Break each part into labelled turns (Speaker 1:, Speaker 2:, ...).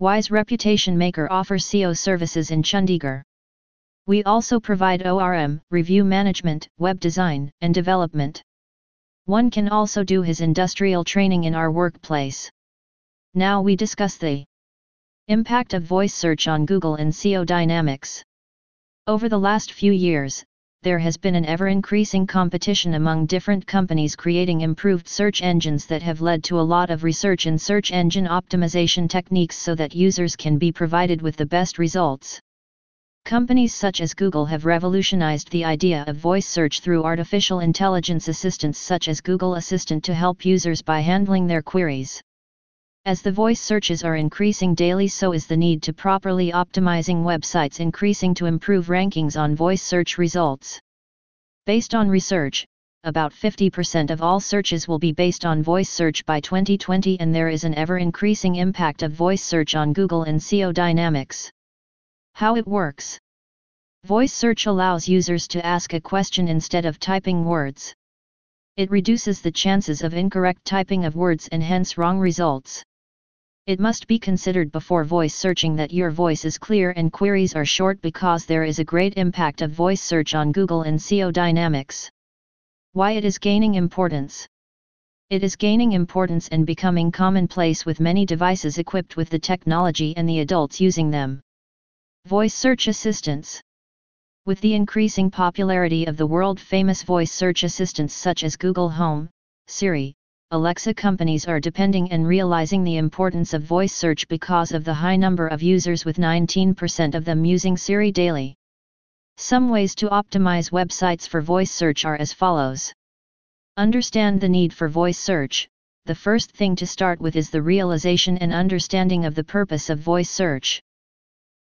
Speaker 1: Wise Reputation Maker offers SEO services in Chandigarh. We also provide ORM, review management, web design, and development. One can also do his industrial training in our workplace. Now we discuss the impact of voice search on Google and SEO dynamics. Over the last few years, there has been an ever-increasing competition among different companies creating improved search engines that have led to a lot of research in search engine optimization techniques so that users can be provided with the best results. Companies such as Google have revolutionized the idea of voice search through artificial intelligence assistants such as Google Assistant to help users by handling their queries. As the voice searches are increasing daily so is the need to properly optimizing websites increasing to improve rankings on voice search results. Based on research, about 50% of all searches will be based on voice search by 2020 and there is an ever-increasing impact of voice search on Google and SEO dynamics. How it works Voice search allows users to ask a question instead of typing words. It reduces the chances of incorrect typing of words and hence wrong results. It must be considered before voice searching that your voice is clear and queries are short because there is a great impact of voice search on Google and SEO dynamics. Why it is gaining importance. It is gaining importance and becoming commonplace with many devices equipped with the technology and the adults using them. Voice search assistants. With the increasing popularity of the world-famous voice search assistants such as Google Home, Siri, Alexa companies are depending and realizing the importance of voice search because of the high number of users with 19% of them using Siri daily. Some ways to optimize websites for voice search are as follows. Understand the need for voice search. The first thing to start with is the realization and understanding of the purpose of voice search.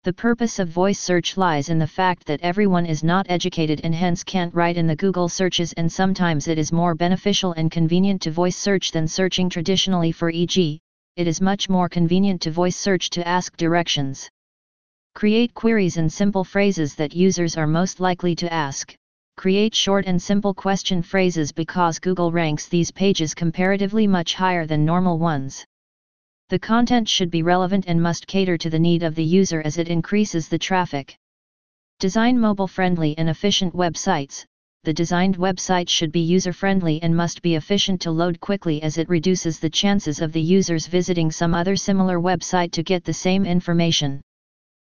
Speaker 1: The purpose of voice search lies in the fact that everyone is not educated and hence can't write in the Google searches and sometimes it is more beneficial and convenient to voice search than searching traditionally for e.g., it is much more convenient to voice search to ask directions. Create queries and simple phrases that users are most likely to ask. Create short and simple question phrases because Google ranks these pages comparatively much higher than normal ones. The content should be relevant and must cater to the need of the user as it increases the traffic. Design mobile-friendly and efficient websites. The designed website should be user-friendly and must be efficient to load quickly as it reduces the chances of the users visiting some other similar website to get the same information.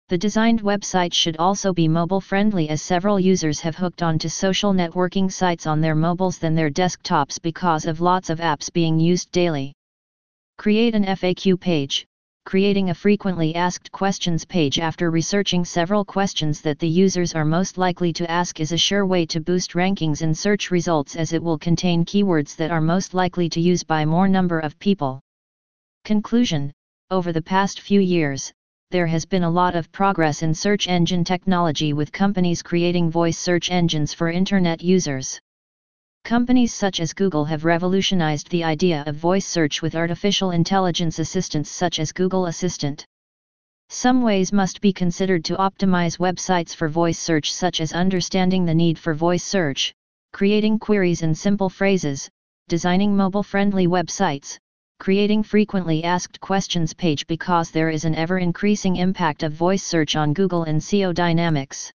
Speaker 1: The designed website should also be mobile-friendly as several users have hooked onto social networking sites on their mobiles than their desktops because of lots of apps being used daily. Create an FAQ page. Creating a frequently asked questions page after researching several questions that the users are most likely to ask is a sure way to boost rankings in search results as it will contain keywords that are most likely to use by more number of people. Conclusion Over the past few years, there has been a lot of progress in search engine technology with companies creating voice search engines for Internet users. Companies such as Google have revolutionized the idea of voice search with artificial intelligence assistants such as Google Assistant. Some ways must be considered to optimize websites for voice search such as understanding the need for voice search, creating queries in simple phrases, designing mobile-friendly websites, creating frequently asked questions page because there is an ever-increasing impact of voice search on Google and SEO dynamics.